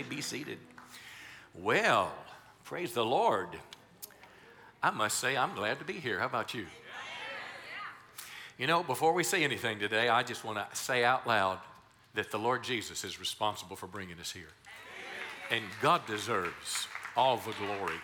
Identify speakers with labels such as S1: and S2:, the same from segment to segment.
S1: may be seated. Well, praise the Lord. I must say, I'm glad to be here. How about you? You know, before we say anything today, I just want to say out loud that the Lord Jesus is responsible for bringing us here. And God deserves all the glory.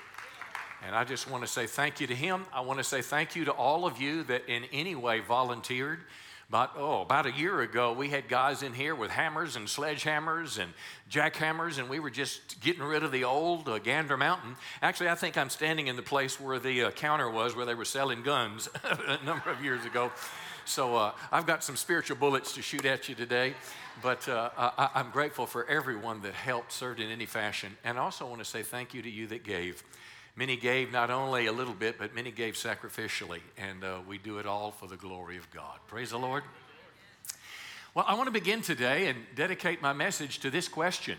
S1: And I just want to say thank you to Him. I want to say thank you to all of you that in any way volunteered but oh, about a year ago, we had guys in here with hammers and sledgehammers and jackhammers, and we were just getting rid of the old uh, Gander Mountain. Actually, I think I'm standing in the place where the uh, counter was, where they were selling guns a number of years ago. So uh, I've got some spiritual bullets to shoot at you today, but uh, I, I'm grateful for everyone that helped, served in any fashion, and I also want to say thank you to you that gave. Many gave not only a little bit, but many gave sacrificially. And uh, we do it all for the glory of God. Praise the Lord. Well, I want to begin today and dedicate my message to this question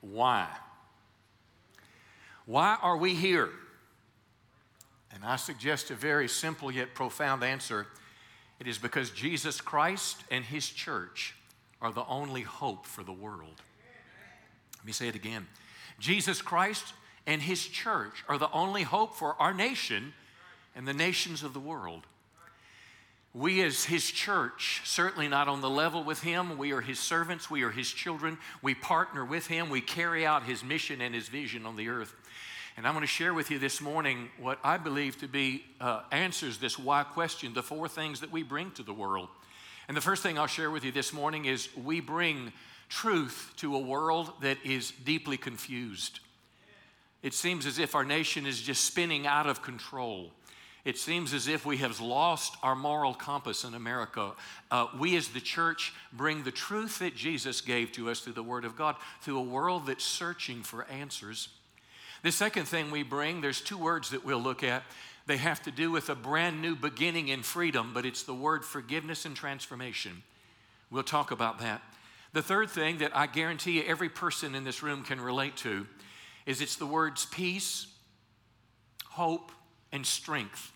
S1: Why? Why are we here? And I suggest a very simple yet profound answer. It is because Jesus Christ and His church are the only hope for the world. Let me say it again. Jesus Christ and His church are the only hope for our nation and the nations of the world. We, as His church, certainly not on the level with Him. We are His servants, we are His children. We partner with Him, we carry out His mission and His vision on the earth. And I'm going to share with you this morning what I believe to be uh, answers this why question, the four things that we bring to the world. And the first thing I'll share with you this morning is we bring truth to a world that is deeply confused. It seems as if our nation is just spinning out of control. It seems as if we have lost our moral compass in America. Uh, we, as the church, bring the truth that Jesus gave to us through the Word of God to a world that's searching for answers. The second thing we bring, there's two words that we'll look at. They have to do with a brand new beginning in freedom, but it's the word forgiveness and transformation. We'll talk about that. The third thing that I guarantee every person in this room can relate to is it's the words peace, hope, and strength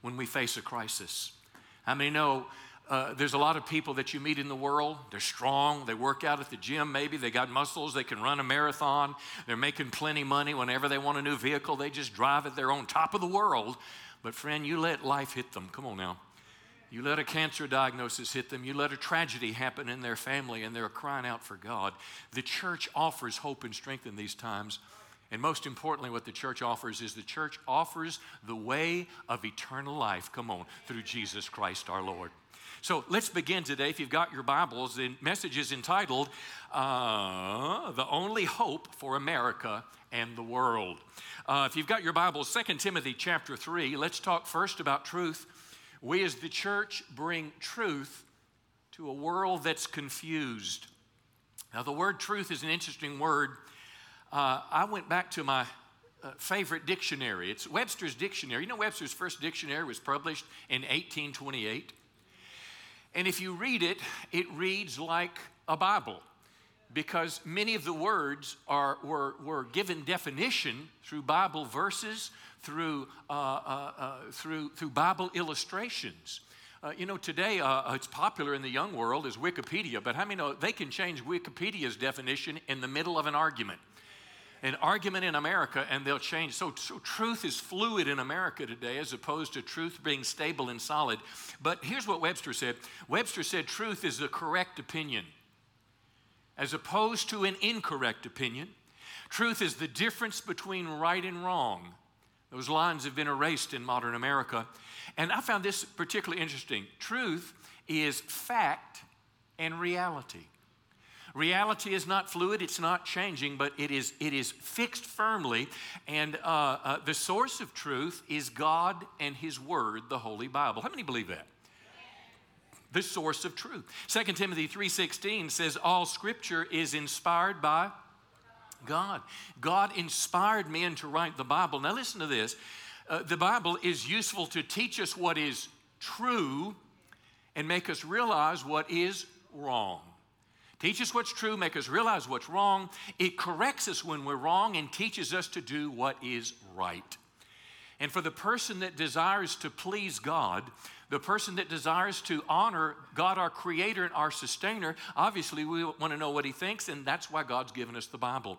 S1: when we face a crisis. How many know uh, there's a lot of people that you meet in the world. They're strong. They work out at the gym, maybe. They got muscles. They can run a marathon. They're making plenty money. Whenever they want a new vehicle, they just drive it. They're on top of the world. But, friend, you let life hit them. Come on now. You let a cancer diagnosis hit them. You let a tragedy happen in their family, and they're crying out for God. The church offers hope and strength in these times. And most importantly, what the church offers is the church offers the way of eternal life. Come on, through Jesus Christ our Lord. So let's begin today. If you've got your Bibles, the message is entitled uh, The Only Hope for America and the World. Uh, if you've got your Bibles, 2 Timothy chapter 3, let's talk first about truth. We as the church bring truth to a world that's confused. Now, the word truth is an interesting word uh, I went back to my uh, favorite dictionary. It's Webster's Dictionary. You know, Webster's first dictionary was published in 1828. And if you read it, it reads like a Bible because many of the words are, were, were given definition through Bible verses, through, uh, uh, uh, through, through Bible illustrations. Uh, you know, today uh, it's popular in the young world is Wikipedia, but how many know they can change Wikipedia's definition in the middle of an argument? An argument in America and they'll change. So, so, truth is fluid in America today as opposed to truth being stable and solid. But here's what Webster said Webster said truth is the correct opinion as opposed to an incorrect opinion. Truth is the difference between right and wrong. Those lines have been erased in modern America. And I found this particularly interesting. Truth is fact and reality. Reality is not fluid, it's not changing, but it is, it is fixed firmly. And uh, uh, the source of truth is God and His Word, the Holy Bible. How many believe that? The source of truth. 2 Timothy 3:16 says all scripture is inspired by God. God inspired men to write the Bible. Now listen to this. Uh, the Bible is useful to teach us what is true and make us realize what is wrong. Teach us what's true, make us realize what's wrong. It corrects us when we're wrong and teaches us to do what is right. And for the person that desires to please God, the person that desires to honor God, our creator and our sustainer, obviously we want to know what he thinks, and that's why God's given us the Bible.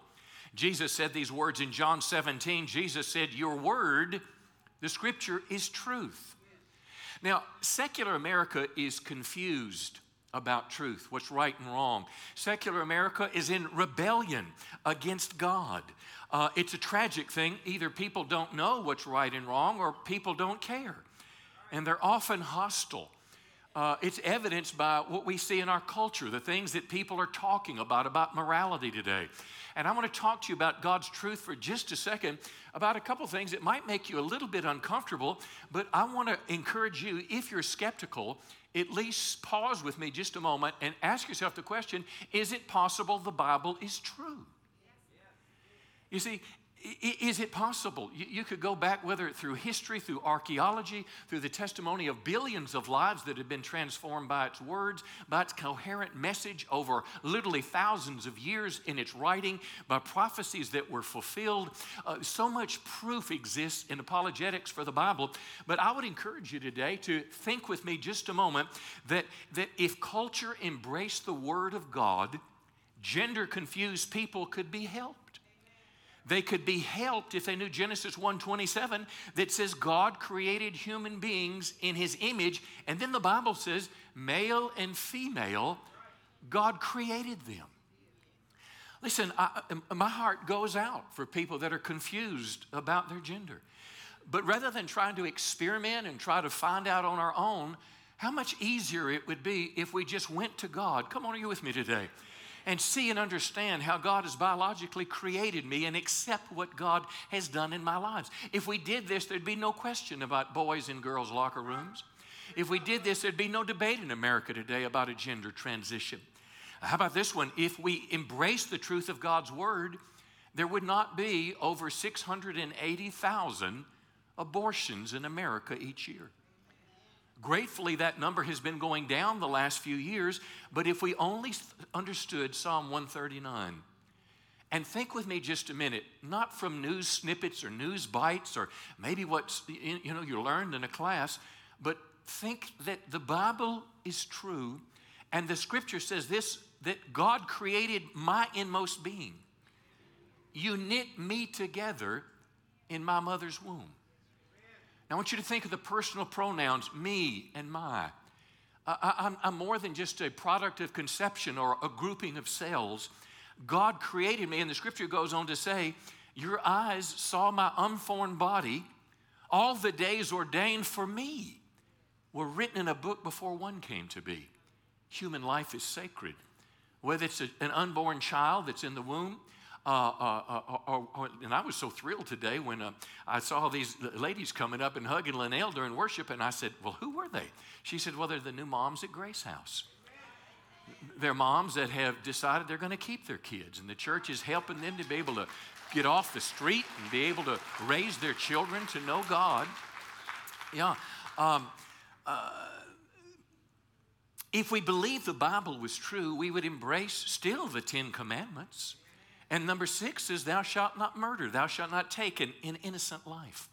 S1: Jesus said these words in John 17. Jesus said, Your word, the scripture, is truth. Now, secular America is confused about truth, what's right and wrong. Secular America is in rebellion against God. Uh, it's a tragic thing. Either people don't know what's right and wrong or people don't care. And they're often hostile. Uh, it's evidenced by what we see in our culture, the things that people are talking about, about morality today. And I want to talk to you about God's truth for just a second, about a couple things that might make you a little bit uncomfortable, but I want to encourage you, if you're skeptical, at least pause with me just a moment and ask yourself the question is it possible the Bible is true? You see, is it possible? You could go back, whether through history, through archaeology, through the testimony of billions of lives that have been transformed by its words, by its coherent message over literally thousands of years in its writing, by prophecies that were fulfilled. Uh, so much proof exists in apologetics for the Bible. But I would encourage you today to think with me just a moment that, that if culture embraced the Word of God, gender confused people could be helped. They could be helped if they knew Genesis 1:27 that says God created human beings in his image and then the Bible says male and female God created them. Listen, I, my heart goes out for people that are confused about their gender. But rather than trying to experiment and try to find out on our own, how much easier it would be if we just went to God. Come on, are you with me today? And see and understand how God has biologically created me and accept what God has done in my lives. If we did this, there'd be no question about boys and girls' locker rooms. If we did this, there'd be no debate in America today about a gender transition. How about this one? If we embrace the truth of God's word, there would not be over 680,000 abortions in America each year. Gratefully, that number has been going down the last few years, but if we only understood Psalm 139, and think with me just a minute, not from news snippets or news bites or maybe what you know you learned in a class, but think that the Bible is true and the scripture says this that God created my inmost being. You knit me together in my mother's womb. I want you to think of the personal pronouns me and my. I, am more than just a product of conception or a grouping of cells. God created me, and the scripture goes on to say, Your eyes saw my unformed body. All the days ordained for me were written in a book before one came to be. Human life is sacred. Whether it's a, an unborn child that's in the womb, Uh, uh, uh, oh, oh, and I was so thrilled today when I saw these ladies coming up and hugging Linnell during worship, and I said, Well, who were they? She said, Well, they're the new moms at Grace House. They're moms that have decided they're going to keep their kids, and the church is helping them to be able to get off the street and be able to raise their children to know God. Yeah. Um, uh, if we believe the Bible was true, we would embrace still the Ten Commandments. And number six is, Thou shalt not murder, thou shalt not take an, an innocent life.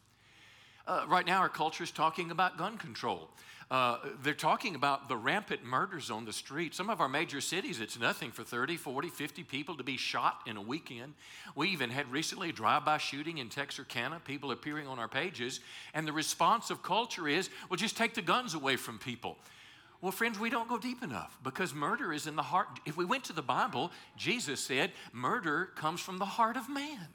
S1: Uh, right now, our culture is talking about gun control. Uh, they're talking about the rampant murders on the street. Some of our major cities, it's nothing for 30, 40, 50 people to be shot in a weekend. We even had recently a drive by shooting in Texarkana, people appearing on our pages. And the response of culture is, well, just take the guns away from people. Well, friends, we don't go deep enough because murder is in the heart. If we went to the Bible, Jesus said murder comes from the heart of man.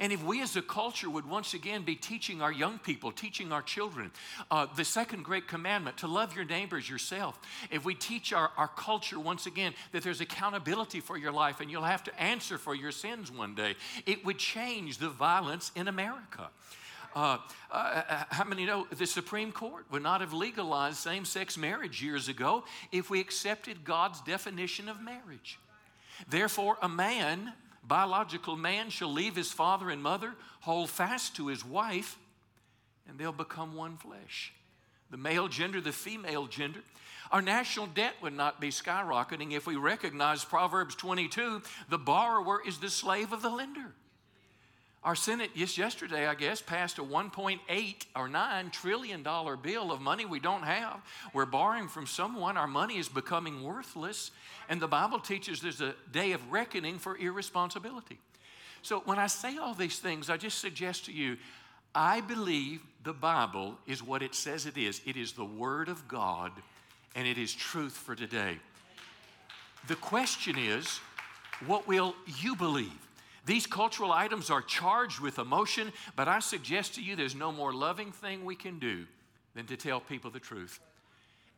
S1: And if we as a culture would once again be teaching our young people, teaching our children, uh, the second great commandment to love your neighbors yourself, if we teach our, our culture once again that there's accountability for your life and you'll have to answer for your sins one day, it would change the violence in America. Uh, uh, uh, how many know the Supreme Court would not have legalized same sex marriage years ago if we accepted God's definition of marriage? Therefore, a man, biological man, shall leave his father and mother, hold fast to his wife, and they'll become one flesh. The male gender, the female gender. Our national debt would not be skyrocketing if we recognize Proverbs 22 the borrower is the slave of the lender. Our Senate just yesterday, I guess, passed a 1.8 or 9 trillion dollar bill of money we don't have. We're borrowing from someone. Our money is becoming worthless. And the Bible teaches there's a day of reckoning for irresponsibility. So when I say all these things, I just suggest to you, I believe the Bible is what it says it is. It is the Word of God, and it is truth for today. The question is, what will you believe? These cultural items are charged with emotion, but I suggest to you there's no more loving thing we can do than to tell people the truth.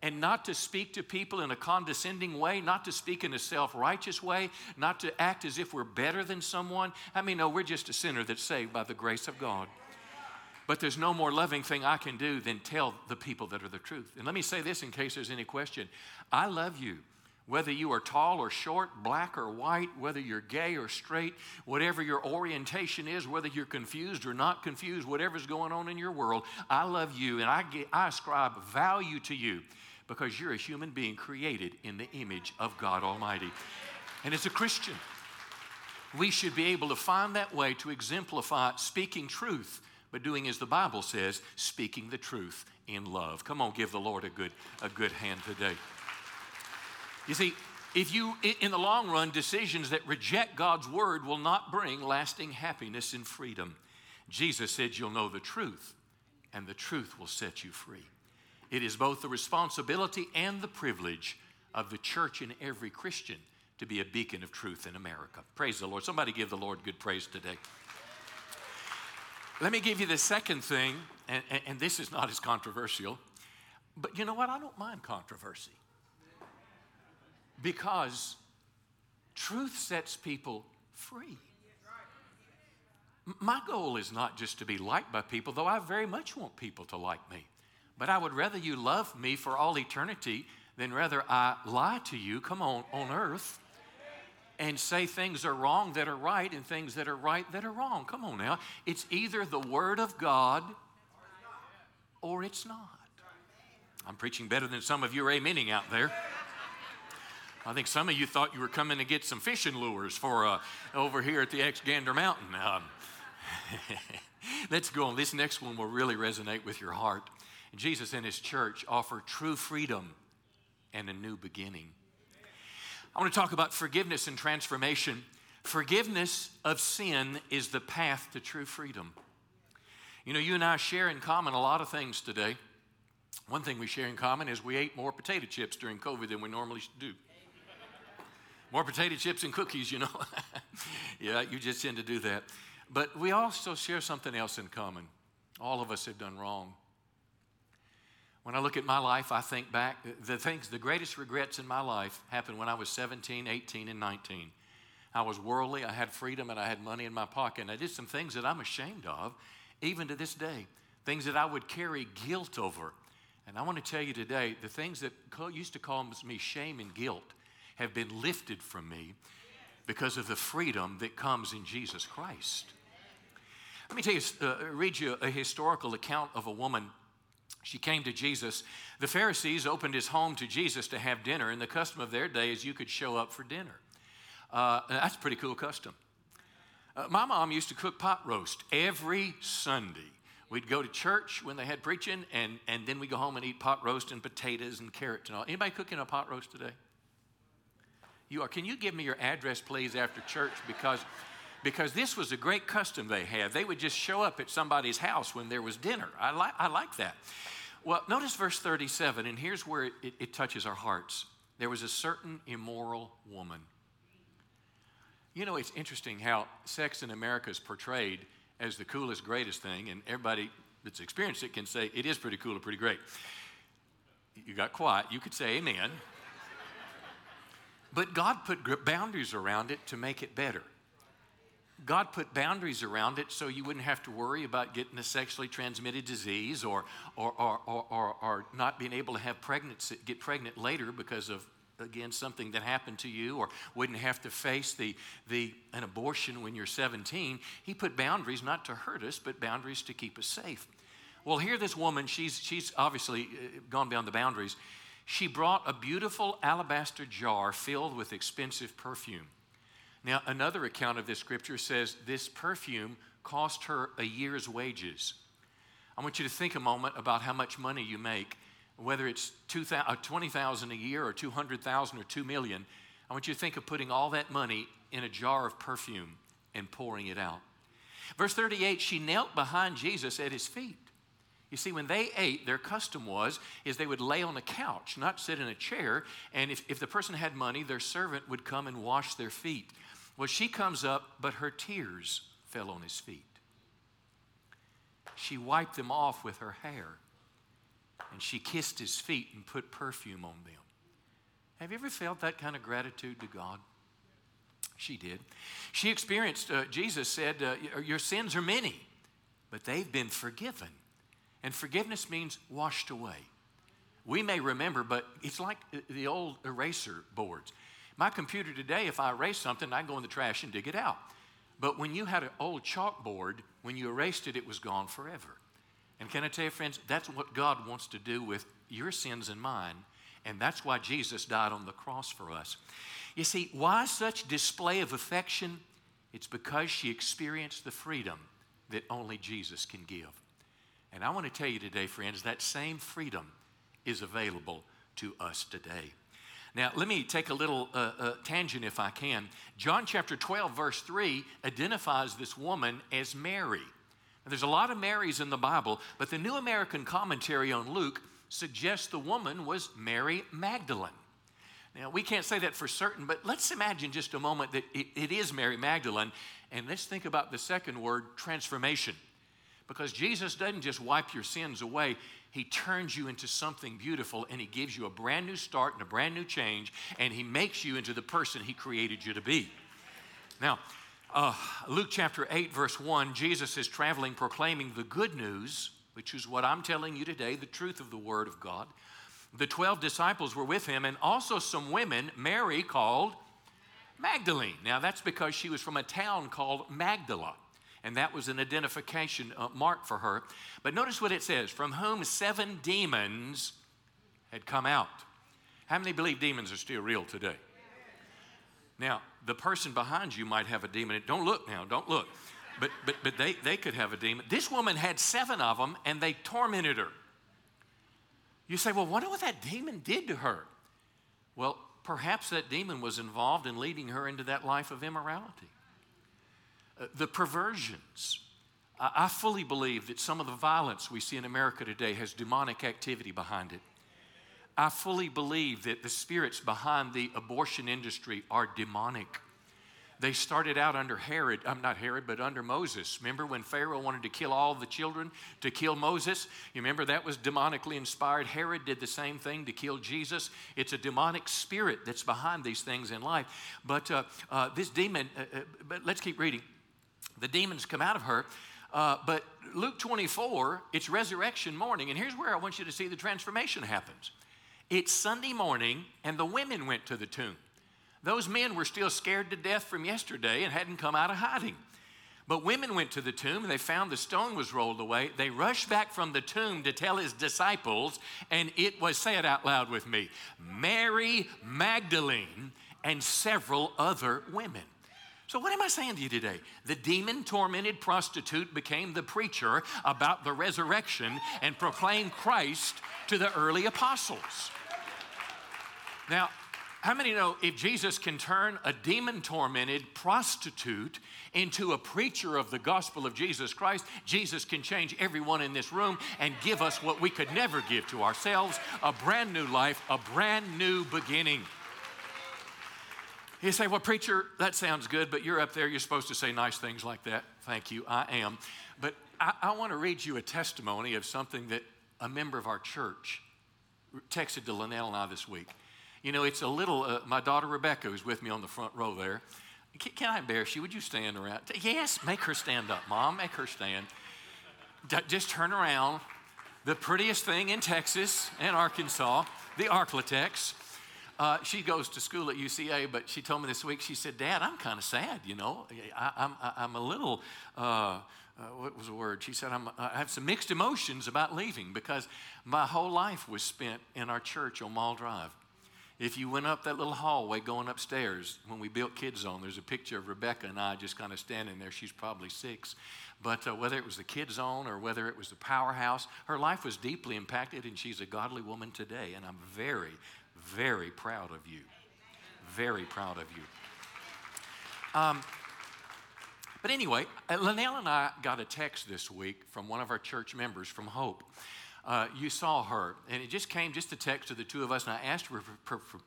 S1: And not to speak to people in a condescending way, not to speak in a self righteous way, not to act as if we're better than someone. I mean, no, we're just a sinner that's saved by the grace of God. But there's no more loving thing I can do than tell the people that are the truth. And let me say this in case there's any question I love you. Whether you are tall or short, black or white, whether you're gay or straight, whatever your orientation is, whether you're confused or not confused, whatever's going on in your world, I love you and I, get, I ascribe value to you because you're a human being created in the image of God Almighty. And as a Christian, we should be able to find that way to exemplify speaking truth, but doing as the Bible says, speaking the truth in love. Come on, give the Lord a good, a good hand today. You see, if you, in the long run, decisions that reject God's word will not bring lasting happiness and freedom. Jesus said, You'll know the truth, and the truth will set you free. It is both the responsibility and the privilege of the church and every Christian to be a beacon of truth in America. Praise the Lord. Somebody give the Lord good praise today. Let me give you the second thing, and, and, this is not as controversial, but you know what? I don't mind controversy because truth sets people free. My goal is not just to be liked by people, though I very much want people to like me. But I would rather you love me for all eternity than rather I lie to you, come on, on earth, and say things are wrong that are right and things that are right that are wrong. Come on now. It's either the Word of God or it's not. I'm preaching better than some of you are amening out there. I think some of you thought you were coming to get some fishing lures for uh, over here at the X Gander Mountain. Um, let's go on. This next one will really resonate with your heart. Jesus and his church offer true freedom and a new beginning. I want to talk about forgiveness and transformation. Forgiveness of sin is the path to true freedom. You know, you and I share in common a lot of things today. One thing we share in common is we ate more potato chips during COVID than we normally do. More potato chips and cookies, you know. yeah, you just tend to do that. But we also share something else in common. All of us have done wrong. When I look at my life, I think back, the things, the greatest regrets in my life happened when I was 17, 18, and 19. I was worldly, I had freedom, and I had money in my pocket. And I did some things that I'm ashamed of, even to this day. Things that I would carry guilt over. And I want to tell you today the things that used to cause me shame and guilt have been lifted from me because of the freedom that comes in Jesus Christ. Let me tell you, uh, read you a historical account of a woman. She came to Jesus. The Pharisees opened his home to Jesus to have dinner, and the custom of their day is you could show up for dinner. Uh, that's a pretty cool custom. Uh, my mom used to cook pot roast every Sunday. We'd go to church when they had preaching, and, and then we'd go home and eat pot roast and potatoes and carrots and all. Anybody cooking a pot roast today? You are. Can you give me your address, please, after church? Because, because this was a great custom they had. They would just show up at somebody's house when there was dinner. I, like I like that. Well, notice verse 37, and here's where it, it, it touches our hearts. There was a certain immoral woman. You know, it's interesting how sex in America is portrayed as the coolest, greatest thing, and everybody that's experienced it can say it is pretty cool or pretty great. You got quiet. You could say amen. But God put boundaries around it to make it better. God put boundaries around it so you wouldn't have to worry about getting a sexually transmitted disease or, or, or, or, or not being able to have pregnancy, get pregnant later because of, again, something that happened to you or wouldn't have to face the, the, an abortion when you're 17. He put boundaries not to hurt us, but boundaries to keep us safe. Well, here this woman, she's, she's obviously uh, gone beyond the boundaries she brought a beautiful alabaster jar filled with expensive perfume. Now, another account of this scripture says this perfume cost her a year's wages. I want you to think a moment about how much money you make, whether it's 20,000 uh, a year or 200,000 or 2 million. I want you to think of putting all that money in a jar of perfume and pouring it out. Verse 38, she knelt behind Jesus at his feet. You see, when they ate, their custom was is they would lay on a couch, not sit in a chair. And if, if the person had money, their servant would come and wash their feet. Well, she comes up, but her tears fell on his feet. She wiped them off with her hair, and she kissed his feet and put perfume on them. Have you ever felt that kind of gratitude to God? She did. She experienced, uh, Jesus said, uh, Your sins are many, but they've been forgiven. And forgiveness means washed away. We may remember, but it's like the old eraser boards. My computer today, if I erase something, I can go in the trash and dig it out. But when you had an old chalkboard, when you erased it, it was gone forever. And can I tell you, friends, that's what God wants to do with your sins and mine. And that's why Jesus died on the cross for us. You see, why such display of affection? It's because she experienced the freedom that only Jesus can give. And I want to tell you today, friends, that same freedom is available to us today. Now, let me take a little uh, uh, tangent if I can. John chapter 12, verse 3 identifies this woman as Mary. There's a lot of Marys in the Bible, but the New American Commentary on Luke suggests the woman was Mary Magdalene. Now, we can't say that for certain, but let's imagine just a moment that it, it is Mary Magdalene, and let's think about the second word, transformation. Because Jesus doesn't just wipe your sins away, He turns you into something beautiful and He gives you a brand new start and a brand new change, and He makes you into the person He created you to be. Now, uh, Luke chapter 8, verse 1, Jesus is traveling proclaiming the good news, which is what I'm telling you today, the truth of the Word of God. The 12 disciples were with him, and also some women, Mary called Magdalene. Now, that's because she was from a town called Magdala and that was an identification uh, mark for her. But notice what it says from whom seven demons had come out. How many believe demons are still real today? Now, the person behind you might have a demon. Don't look now, don't look. But, but, but they, they could have a demon. This woman had seven of them and they tormented her. You say, well, wonder what that demon did to her. Well, perhaps that demon was involved in leading her into that life of immorality. The perversions. I fully believe that some of the violence we see in America today has demonic activity behind it. I fully believe that the spirits behind the abortion industry are demonic. They started out under Herod, I'm not Herod, but under Moses. Remember when Pharaoh wanted to kill all the children to kill Moses? You remember that was demonically inspired. Herod did the same thing to kill Jesus. It's a demonic spirit that's behind these things in life. But uh, uh, this demon, uh, uh but let's keep reading the demons come out of her. Uh, but Luke 24, it's resurrection morning, and here's where I want you to see the transformation happens. It's Sunday morning, and the women went to the tomb. Those men were still scared to death from yesterday and hadn't come out of hiding. But women went to the tomb and they found the stone was rolled away. They rushed back from the tomb to tell his disciples, and it was, say it out loud with me, Mary Magdalene and several other women. So, what am I saying to you today? The demon tormented prostitute became the preacher about the resurrection and proclaimed Christ to the early apostles. Now, how many know if Jesus can turn a demon tormented prostitute into a preacher of the gospel of Jesus Christ, Jesus can change everyone in this room and give us what we could never give to ourselves a brand new life, a brand new beginning. You say, Well, preacher, that sounds good, but you're up there. You're supposed to say nice things like that. Thank you. I am. But I, I want to read you a testimony of something that a member of our church texted to Linnell and I this week. You know, it's a little, uh, my daughter Rebecca, who's with me on the front row there. Can, can I embarrass you? Would you stand around? Yes, make her stand up, Mom. Make her stand. D- just turn around. The prettiest thing in Texas and Arkansas, the Arklatex. Uh, she goes to school at UCA, but she told me this week, she said, Dad, I'm kind of sad, you know. I, am I'm, I'm a little, uh, uh, what was the word? She said, I have some mixed emotions about leaving because my whole life was spent in our church on Mall Drive. If you went up that little hallway going upstairs, when we built Kids Zone, there's a picture of Rebecca and I just kind of standing there. She's probably six. But uh, whether it was the Kids Zone or whether it was the powerhouse, her life was deeply impacted, and she's a godly woman today. And I'm very, very proud of you. Very proud of you. Um, but anyway, uh, Linnell and I got a text this week from one of our church members from Hope. Uh, you saw her, and it just came just a text to the two of us, and I asked her for, for, for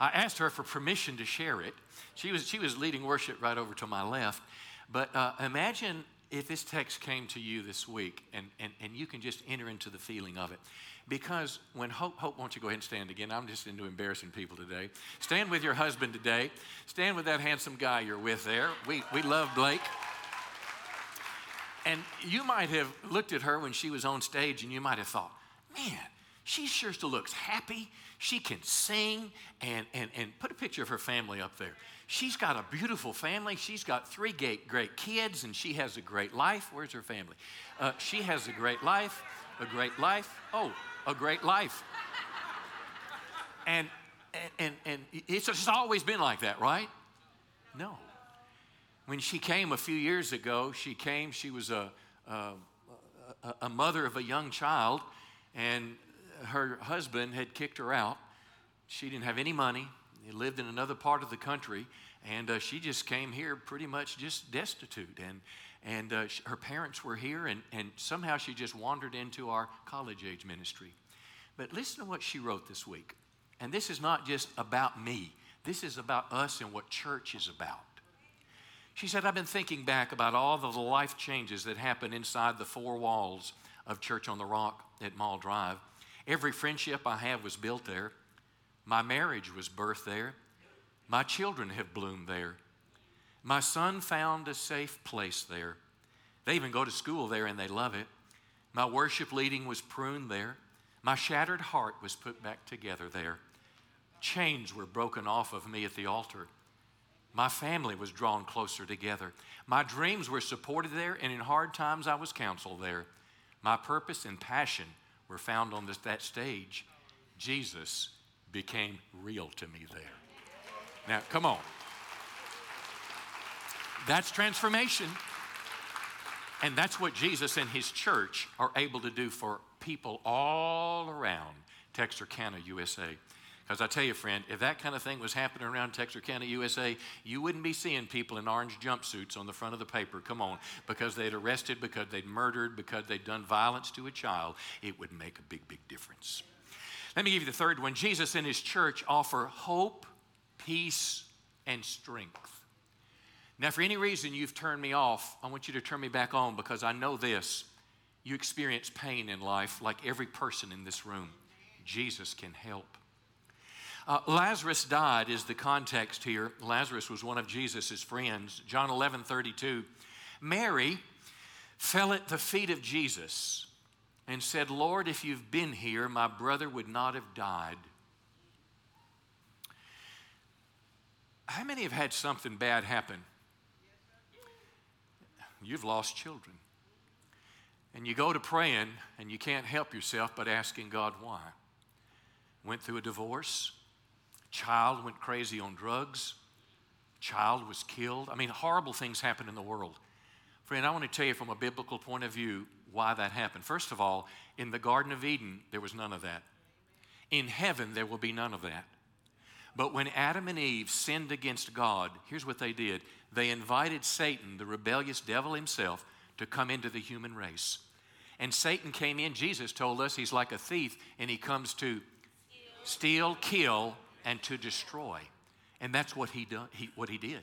S1: I asked her for permission to share it. She was, she was leading worship right over to my left. But uh, imagine if this text came to you this week and, and, and you can just enter into the feeling of it. Because when Hope, Hope, won't you go ahead and stand again? I'm just into embarrassing people today. Stand with your husband today. Stand with that handsome guy you're with there. We, we love Blake. And you might have looked at her when she was on stage and you might have thought, man, she sure still looks happy. She can sing and, and, and put a picture of her family up there. She's got a beautiful family. She's got three great, great kids and she has a great life. Where's her family? Uh, she has a great life, a great life. Oh, a great life. And, and, and, and it's just always been like that, right? No. When she came a few years ago, she came, she was a, a, a mother of a young child, and her husband had kicked her out. She didn't have any money. He lived in another part of the country, and uh, she just came here pretty much just destitute. And, and uh, her parents were here, and, and somehow she just wandered into our college age ministry. But listen to what she wrote this week. And this is not just about me, this is about us and what church is about. She said, I've been thinking back about all the life changes that happened inside the four walls of Church on the Rock at Mall Drive. Every friendship I have was built there. My marriage was birthed there. My children have bloomed there. My son found a safe place there. They even go to school there and they love it. My worship leading was pruned there. My shattered heart was put back together there. Chains were broken off of me at the altar. My family was drawn closer together. My dreams were supported there, and in hard times I was counseled there. My purpose and passion were found on this, that stage. Jesus became real to me there. Now, come on. That's transformation. And that's what Jesus and his church are able to do for people all around Texarkana, USA. Because I tell you, friend, if that kind of thing was happening around Texarkana, USA, you wouldn't be seeing people in orange jumpsuits on the front of the paper. Come on, because they'd arrested, because they'd murdered, because they'd done violence to a child. It would make a big, big difference. Let me give you the third one. Jesus and his church offer hope, peace, and strength. Now, for any reason you've turned me off, I want you to turn me back on because I know this. You experience pain in life like every person in this room. Jesus can help. Uh, Lazarus died is the context here. Lazarus was one of Jesus' friends. John 11 32. Mary fell at the feet of Jesus and said, Lord, if you've been here, my brother would not have died. How many have had something bad happen? You've lost children. And you go to praying and you can't help yourself but asking God why. Went through a divorce, child went crazy on drugs, child was killed. I mean, horrible things happen in the world. Friend, I want to tell you from a biblical point of view why that happened. First of all, in the Garden of Eden, there was none of that. In heaven, there will be none of that. But when Adam and Eve sinned against God, here's what they did they invited Satan, the rebellious devil himself, to come into the human race. And Satan came in, Jesus told us he's like a thief, and he comes to steal, kill, and to destroy. And that's what he, done, he, what he did.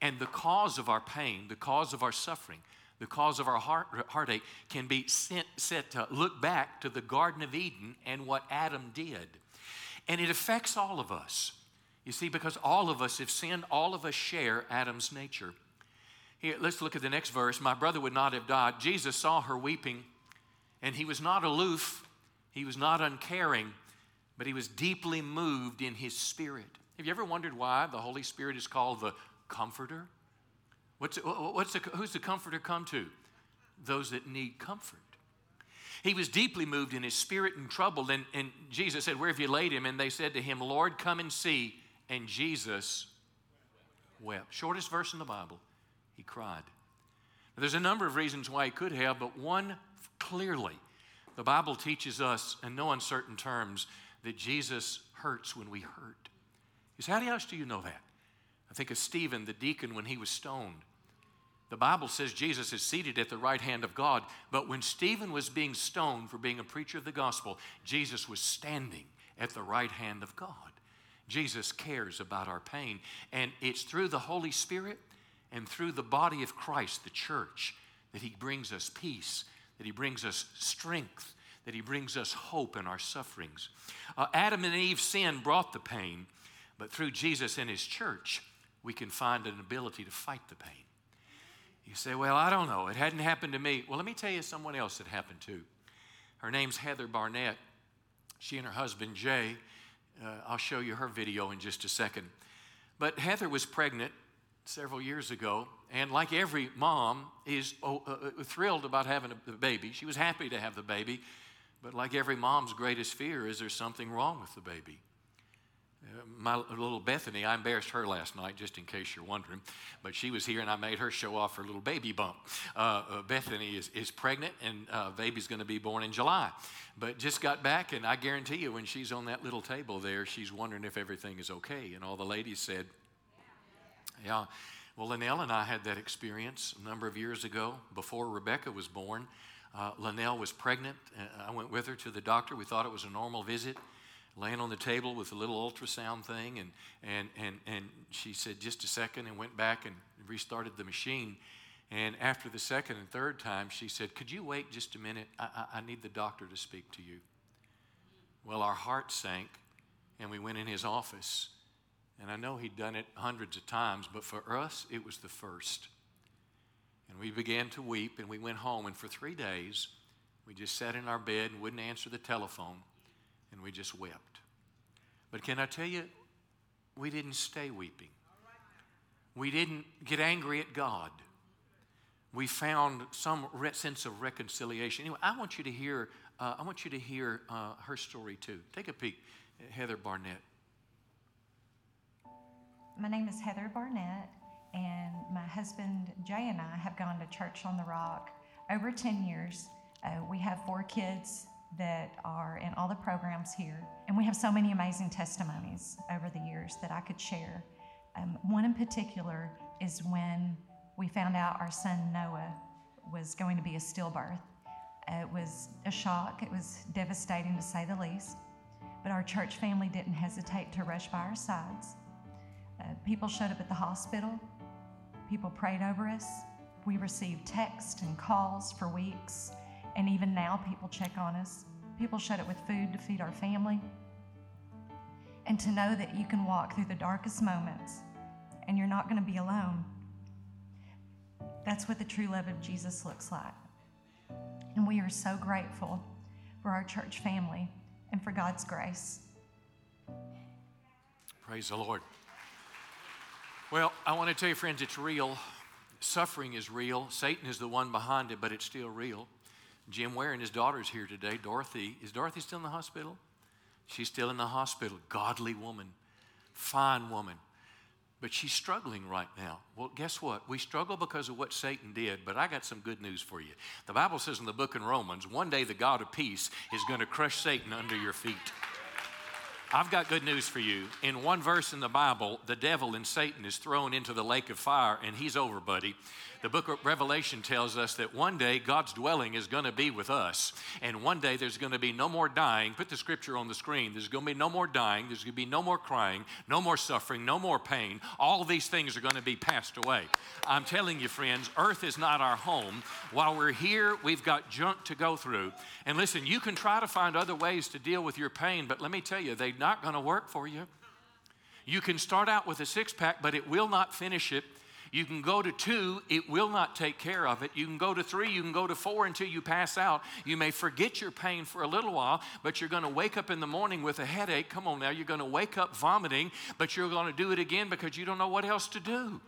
S1: And the cause of our pain, the cause of our suffering, the cause of our heart, heartache can be sent, set to look back to the Garden of Eden and what Adam did. And it affects all of us. You see, because all of us have sinned, all of us share Adam's nature. Here, let's look at the next verse. My brother would not have died. Jesus saw her weeping, and he was not aloof, he was not uncaring, but he was deeply moved in his spirit. Have you ever wondered why the Holy Spirit is called the Comforter? What's, what's the, who's the Comforter come to? Those that need comfort. He was deeply moved in his spirit and troubled. And, and Jesus said, Where have you laid him? And they said to him, Lord, come and see. And Jesus wept. Shortest verse in the Bible. He cried. Now, there's a number of reasons why he could have, but one clearly, the Bible teaches us in no uncertain terms that Jesus hurts when we hurt. You say, How else do you know that? I think of Stephen, the deacon, when he was stoned. The Bible says Jesus is seated at the right hand of God, but when Stephen was being stoned for being a preacher of the gospel, Jesus was standing at the right hand of God. Jesus cares about our pain, and it's through the Holy Spirit and through the body of Christ, the church, that He brings us peace, that He brings us strength, that He brings us hope in our sufferings. Uh, Adam and Eve's sin brought the pain, but through Jesus and His church, we can find an ability to fight the pain. You say, Well, I don't know. It hadn't happened to me. Well, let me tell you someone else that happened to. Her name's Heather Barnett. She and her husband, Jay, uh, I'll show you her video in just a second. But Heather was pregnant several years ago, and like every mom, is oh, uh, uh, thrilled about having a baby. She was happy to have the baby, but like every mom's greatest fear is there's something wrong with the baby my little Bethany, I embarrassed her last night, just in case you're wondering, but she was here and I made her show off her little baby bump. Uh, uh, Bethany is, is pregnant and uh, baby's going to be born in July, but just got back and I guarantee you when she's on that little table there, she's wondering if everything is okay. And all the ladies said, Yeah. Well, Linnell and I had that experience a number of years ago before Rebecca was born. Uh, Linnell was pregnant. I went with her to the doctor. We thought it was a normal visit laying on the table with a little ultrasound thing and, and, and, and she said just a second and went back and restarted the machine. And after the second and third time she said could you wait just a minute? I, I, I need the doctor to speak to you. Well our hearts sank and we went in his office. And i know he'd done it hundreds of times but for us it was the first. And we began to weep and we went home. And for three days we just sat in our bed and wouldn't answer the telephone we just wept. But can I tell you, we didn't stay weeping. We didn't get angry at God. We found some sense of reconciliation. Anyway, I want you to hear. Uh, I want you to hear uh, her story too. Take a peek, Heather Barnett.
S2: My name is Heather Barnett, and my husband Jay and I have gone to Church on the Rock over 10 years. Uh, we have four kids that are in all the programs here. And we have so many amazing testimonies over the years that I could share. Um, one in particular is when we found out our son Noah was going to be a stillbirth. Uh, it was a shock, it was devastating to say the least. But our church family didn't hesitate to rush by our sides. Uh, people showed up at the hospital, people prayed over us. We received texts and calls for weeks and even now, people check on us. People shut it with food to feed our family. And to know that you can walk through the darkest moments and you're not going to be alone. That's what the true love of Jesus looks like. And we are so grateful for our church family and for God's grace.
S1: Praise the Lord. Well, I want to tell you, friends, it's real. Suffering is real. Satan is the one behind it, but it's still real. Jim Ware and his daughter's here today. Dorothy, is Dorothy still in the hospital? She's still in the hospital. Godly woman, fine woman. But she's struggling right now. Well, guess what? We struggle because of what Satan did, but I got some good news for you. The Bible says in the book in Romans, one day the God of peace is going to crush Satan under your feet. I've got good news for you. In one verse in the Bible, the devil and Satan is thrown into the lake of fire, and he's over, buddy. The book of Revelation tells us that one day God's dwelling is going to be with us, and one day there's going to be no more dying. Put the scripture on the screen. There's going to be no more dying. There's going to be no more crying, no more suffering, no more pain. All these things are going to be passed away. I'm telling you, friends, earth is not our home. While we're here, we've got junk to go through. And listen, you can try to find other ways to deal with your pain, but let me tell you, they're not going to work for you. You can start out with a six pack, but it will not finish it. You can go to two, it will not take care of it. You can go to three, you can go to four until you pass out. You may forget your pain for a little while, but you're going to wake up in the morning with a headache. Come on now, you're going to wake up vomiting, but you're going to do it again because you don't know what else to do.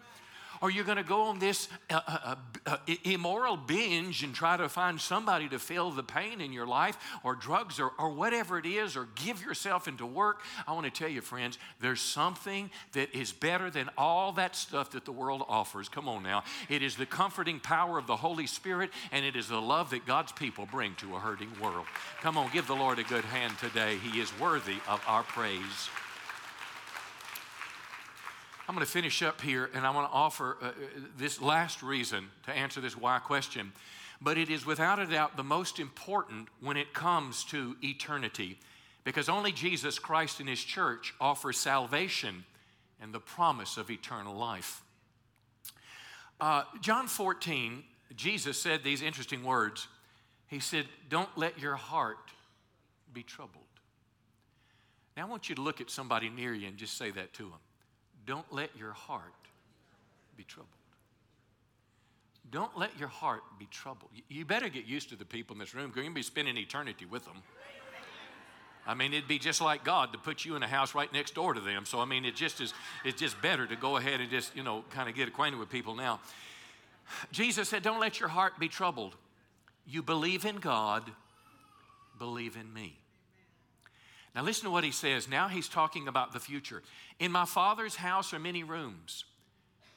S1: Or you're going to go on this uh, uh, uh, immoral binge and try to find somebody to fill the pain in your life, or drugs, or, or whatever it is, or give yourself into work. I want to tell you, friends, there's something that is better than all that stuff that the world offers. Come on now. It is the comforting power of the Holy Spirit, and it is the love that God's people bring to a hurting world. Come on, give the Lord a good hand today. He is worthy of our praise. I'm going to finish up here and I want to offer uh, uh, this last reason to answer this why question. But it is without a doubt the most important when it comes to eternity because only Jesus Christ and His church offer salvation and the promise of eternal life. Uh, John 14, Jesus said these interesting words. He said, Don't let your heart be troubled. Now I want you to look at somebody near you and just say that to them. Don't let your heart be troubled. Don't let your heart be troubled. You better get used to the people in this room you're going to be spending eternity with them. I mean, it'd be just like God to put you in a house right next door to them. So, I mean, it just is, it's just better to go ahead and just, you know, kind of get acquainted with people now. Jesus said, Don't let your heart be troubled. You believe in God, believe in me. Now, listen to what he says. Now he's talking about the future. In my Father's house are many rooms.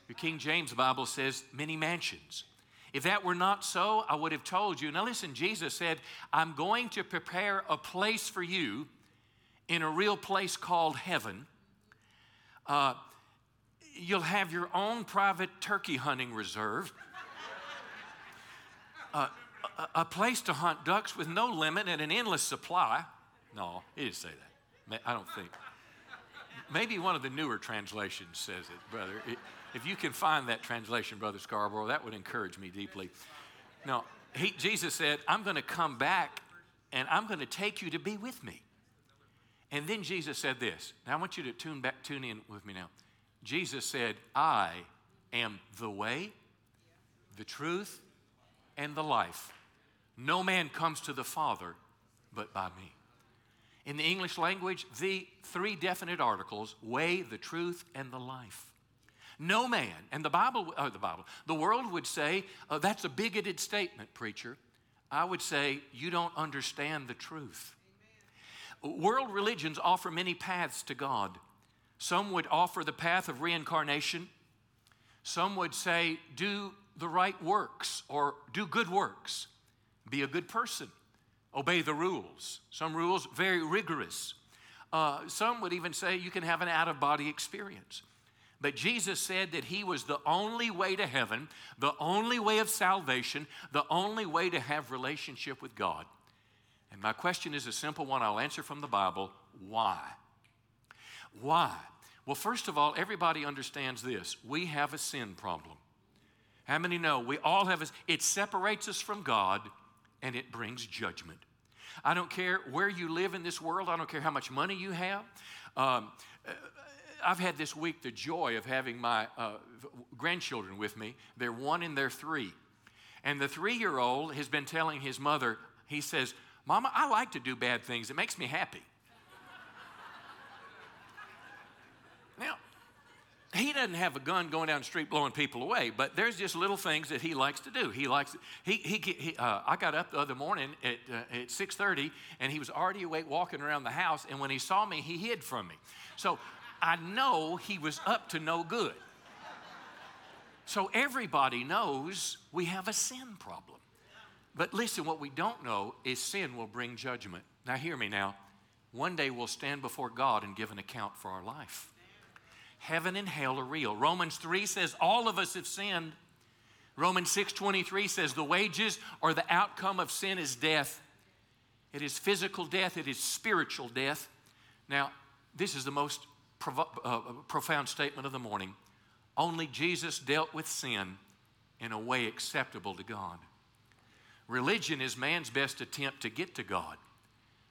S1: Your King James Bible says many mansions. If that were not so, I would have told you. Now, listen, Jesus said, I'm going to prepare a place for you in a real place called heaven. Uh, you'll have your own private turkey hunting reserve. Uh, a, a place to hunt ducks with no limit and an endless supply. No, he didn't say that. I don't think. Maybe one of the newer translations says it, brother. if you can find that translation, Brother Scarborough, that would encourage me deeply. No, he, Jesus said, I'm going to come back and I'm going to take you to be with me. And then Jesus said this. Now I want you to tune back, tune in with me now. Jesus said, I am the way, the truth, and the life. No man comes to the Father but by me. In the English language, the three definite articles way, the truth, and the life. No man, and the Bible, oh, the Bible, the world would say, oh, that's a bigoted statement, preacher. I would say, you don't understand the truth. Amen. World religions offer many paths to God. Some would offer the path of reincarnation. Some would say, do the right works or do good works, be a good person obey the rules. Some rules, very rigorous. Uh, some would even say you can have an out of body experience. But Jesus said that He was the only way to heaven, the only way of salvation, the only way to have relationship with God. And my question is a simple one I'll answer from the Bible why? Why? Well, first of all, everybody understands this. We have a sin problem. How many know we all have a, it separates us from God and it brings judgment. I don't care where you live in this world, I don't care how much money you have. Um, I've had this week the joy of having my uh, grandchildren with me. They're one and they're three. And the three year old has been telling his mother, he says, Mama, I like to do bad things. It makes me happy. He doesn't have a gun going down the street blowing people away, but there's just little things that he likes to do. He likes, he, he, he uh, I got up the other morning at, uh, at 6.30 and he was already awake walking around the house and when he saw me, he hid from me. So I know he was up to no good. So everybody knows we have a sin problem. But listen, what we don't know is sin will bring judgment. Now hear me now. One day we'll stand before God and give an account for our life. Heaven and hell are real. Romans 3 says all of us have sinned. Romans 6:23 says the wages or the outcome of sin is death. It is physical death, it is spiritual death. Now, this is the most provo- uh, profound statement of the morning. Only Jesus dealt with sin in a way acceptable to God. Religion is man's best attempt to get to God,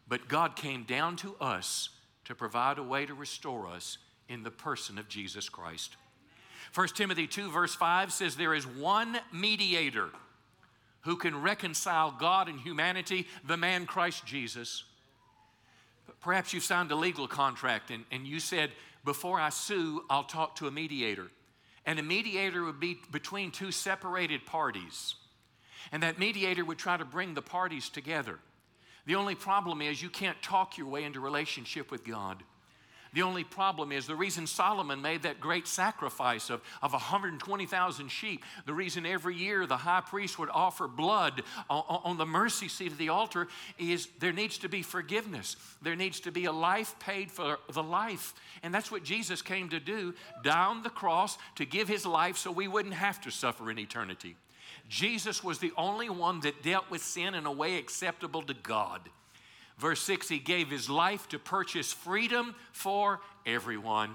S1: but God came down to us to provide a way to restore us in the person of Jesus Christ. 1 Timothy 2, verse 5 says, There is one mediator who can reconcile God and humanity, the man Christ Jesus. Perhaps you signed a legal contract and, and you said, Before I sue, I'll talk to a mediator. And a mediator would be between two separated parties. And that mediator would try to bring the parties together. The only problem is you can't talk your way into relationship with God. The only problem is the reason Solomon made that great sacrifice of, of 120,000 sheep, the reason every year the high priest would offer blood on, on, the mercy seat of the altar is there needs to be forgiveness. There needs to be a life paid for the life. And that's what Jesus came to do down the cross to give his life so we wouldn't have to suffer in eternity. Jesus was the only one that dealt with sin in a way acceptable to God. Verse 6 He gave His life to purchase freedom for everyone.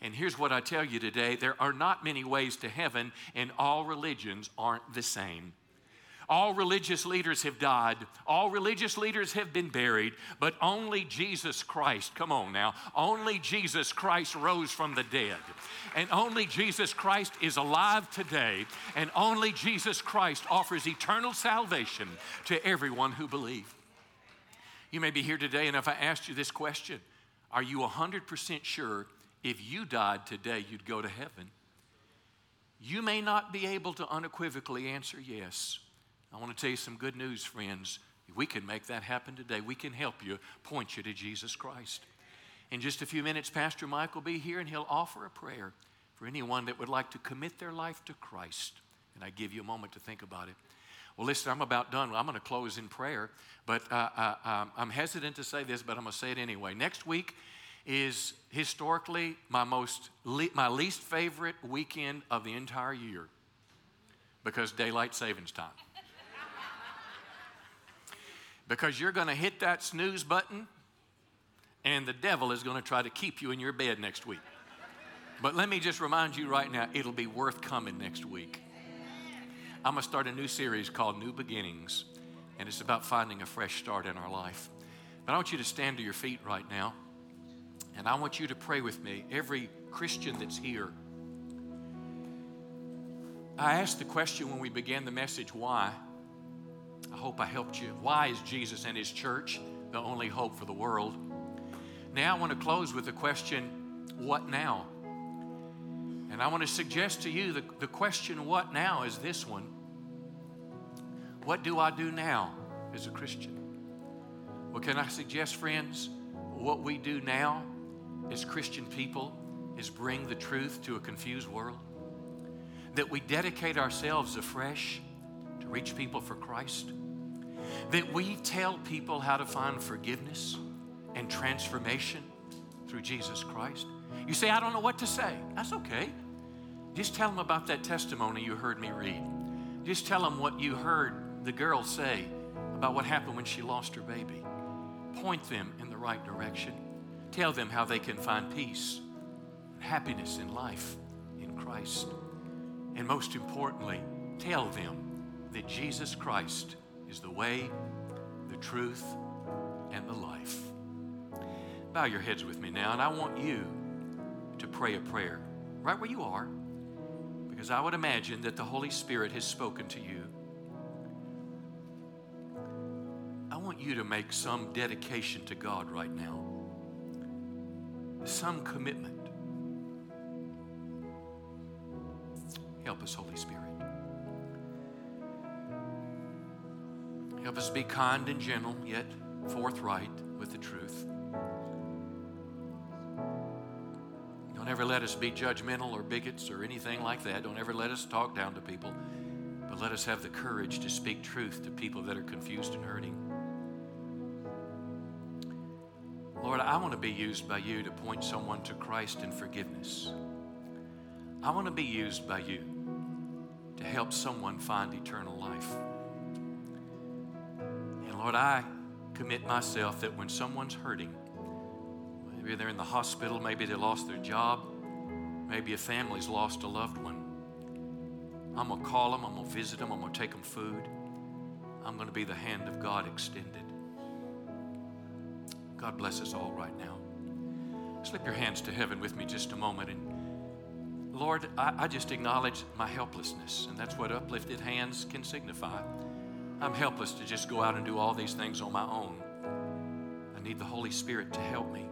S1: And here's what I tell you today there are not many ways to heaven, and all religions aren't the same. All religious leaders have died. All religious leaders have been buried, but only Jesus Christ, come on now, only Jesus Christ rose from the dead. And only Jesus Christ is alive today. And only Jesus Christ offers eternal salvation to everyone who believes. You may be here today, and if I asked you this question, are you 100% sure if you died today, you'd go to heaven? You may not be able to unequivocally answer yes. I want to tell you some good news, friends. We can make that happen today. We can help you, point you to Jesus Christ. In just a few minutes, Pastor Mike will be here and he'll offer a prayer for anyone that would like to commit their life to Christ. And I give you a moment to think about it. Well, listen, I'm about done. I'm going to close in prayer, but uh, uh, um, I'm hesitant to say this, but I'm going to say it anyway. Next week is historically my most my least favorite weekend of the entire year because daylight savings time. because you're going to hit that snooze button, and the devil is going to try to keep you in your bed next week. But let me just remind you right now, it'll be worth coming next week. I'm going to start a new series called New Beginnings, and it's about finding a fresh start in our life. But I want you to stand to your feet right now, and I want you to pray with me. Every Christian that's here, I asked the question when we began the message why? I hope I helped you. Why is Jesus and His church the only hope for the world? Now I want to close with the question what now? And I want to suggest to you the, the question, what now, is this one. What do I do now as a Christian? Well, can I suggest, friends, what we do now as Christian people is bring the truth to a confused world? That we dedicate ourselves afresh to reach people for Christ? That we tell people how to find forgiveness and transformation through Jesus Christ? You say, I don't know what to say. That's okay. Just tell them about that testimony you heard me read. Just tell them what you heard the girl say about what happened when she lost her baby. Point them in the right direction. Tell them how they can find peace, happiness in life in Christ. And most importantly, tell them that Jesus Christ is the way, the truth, and the life. Bow your heads with me now, and I want you to pray a prayer right where you are. Because I would imagine that the Holy Spirit has spoken to you. I want you to make some dedication to God right now, some commitment. Help us, Holy Spirit. Help us be kind and gentle, yet forthright with the truth. Ever let us be judgmental or bigots or anything like that. Don't ever let us talk down to people. But let us have the courage to speak truth to people that are confused and hurting. Lord, I want to be used by you to point someone to Christ and forgiveness. I want to be used by you to help someone find eternal life. And Lord, I commit myself that when someone's hurting, Maybe they're in the hospital. Maybe they lost their job. Maybe a family's lost a loved one. I'm going to call them. I'm going to visit them. I'm going to take them food. I'm going to be the hand of God extended. God bless us all right now. Slip your hands to heaven with me just a moment. And Lord, I, I just acknowledge my helplessness, and that's what uplifted hands can signify. I'm helpless to just go out and do all these things on my own. I need the Holy Spirit to help me.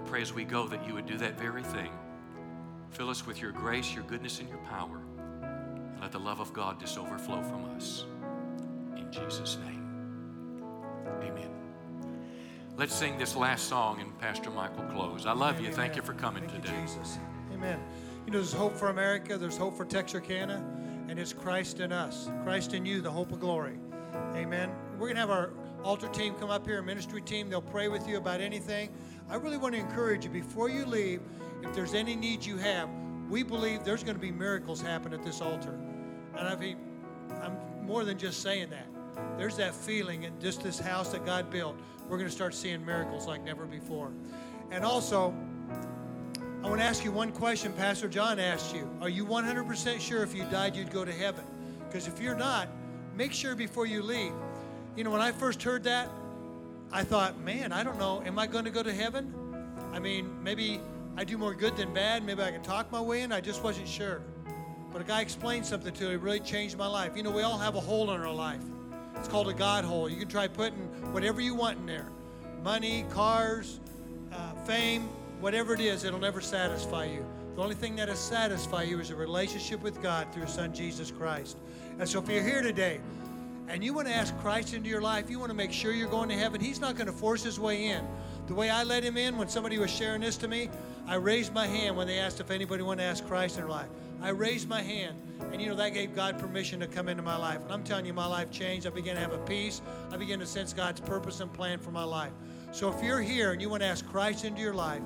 S1: I pray as we go that you would do that very thing. Fill us with your grace, your goodness, and your power. And let the love of God just overflow from us. In Jesus' name. Amen. Let's sing this last song and Pastor Michael close. I love you. Thank you for coming
S3: Thank
S1: today.
S3: You, Jesus. Amen. You know, there's hope for America, there's hope for Texarkana, and it's Christ in us. Christ in you, the hope of glory. Amen. We're going to have our altar team come up here, ministry team. They'll pray with you about anything. I really want to encourage you before you leave, if there's any needs you have, we believe there's going to be miracles happen at this altar. And I mean, I'm more than just saying that. There's that feeling in just this house that God built. We're going to start seeing miracles like never before. And also, I want to ask you one question Pastor John asked you. Are you 100% sure if you died you'd go to heaven? Because if you're not, make sure before you leave. You know, when I first heard that, I thought, man, I don't know, am I going to go to heaven? I mean, maybe I do more good than bad. Maybe I can talk my way in. I just wasn't sure. But a guy explained something to me, it really changed my life. You know, we all have a hole in our life. It's called a God hole. You can try putting whatever you want in there money, cars, uh, fame, whatever it is, it'll never satisfy you. The only thing that'll satisfy you is a relationship with God through His Son Jesus Christ. And so if you're here today and you want to ask Christ into your life, you want to make sure you're going to heaven, He's not going to force His way in. The way I let Him in when somebody was sharing this to me, I raised my hand when they asked if anybody wanted to ask Christ in their life. I raised my hand, and you know, that gave God permission to come into my life. And I'm telling you, my life changed. I began to have a peace. I began to sense God's purpose and plan for my life. So if you're here and you want to ask Christ into your life,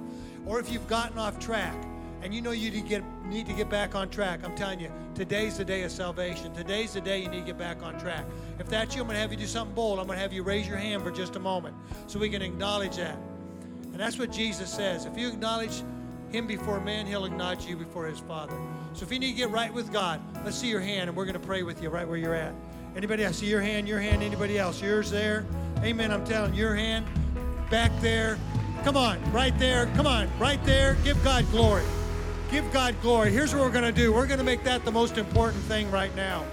S3: or if you've gotten off track and you know you need to get, need to get back on track, I'm telling you, today's the day of salvation. Today's the day you need to get back on track. If that's you, I'm going to have you do something bold. I'm going to have you raise your hand for just a moment so we can acknowledge that. And that's what Jesus says. If you acknowledge him before man, he'll acknowledge you before his Father. So if you need to get right with God, let's see your hand and we're going to pray with you right where you're at. Anybody else? See your hand, your hand, anybody else? Yours there? Amen. I'm telling you, your hand back there. Come on, right there. Come on, right there. Give God glory. Give God glory. Here's what we're going to do we're going to make that the most important thing right now.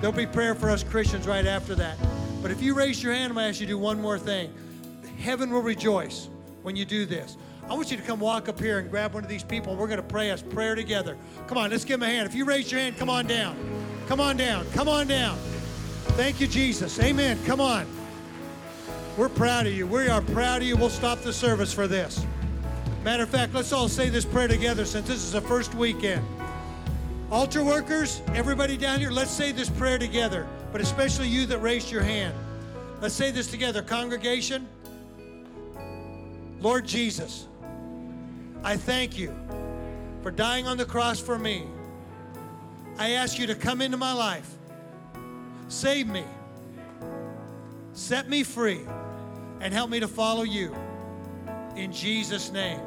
S3: There'll be prayer for us Christians right after that. But if you raise your hand, I'm going to ask you to do one more thing. Heaven will rejoice when you do this. I want you to come walk up here and grab one of these people. We're going to pray us prayer together. Come on, let's give them a hand. If you raise your hand, come on down. Come on down. Come on down. Thank you, Jesus. Amen. Come on. We're proud of you. We are proud of you. We'll stop the service for this. Matter of fact, let's all say this prayer together since this is the first weekend. Altar workers, everybody down here, let's say this prayer together, but especially you that raised your hand. Let's say this together. Congregation, Lord Jesus, I thank you for dying on the cross for me. I ask you to come into my life, save me, set me free, and help me to follow you. In Jesus' name.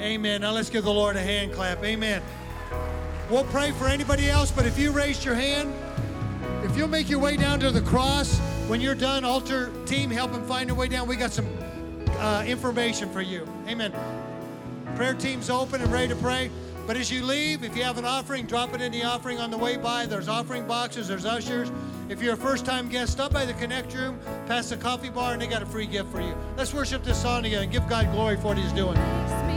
S3: Amen. Now let's give the Lord a hand clap. Amen. We'll pray for anybody else, but if you raised your hand, if you'll make your way down to the cross, when you're done, altar team, help them find their way down. We got some uh, information for you. Amen. Prayer team's open and ready to pray. But as you leave, if you have an offering, drop it in the offering on the way by. There's offering boxes, there's ushers. If you're a first time guest, stop by the Connect Room, past the coffee bar, and they got a free gift for you. Let's worship this song together and give God glory for what He's doing.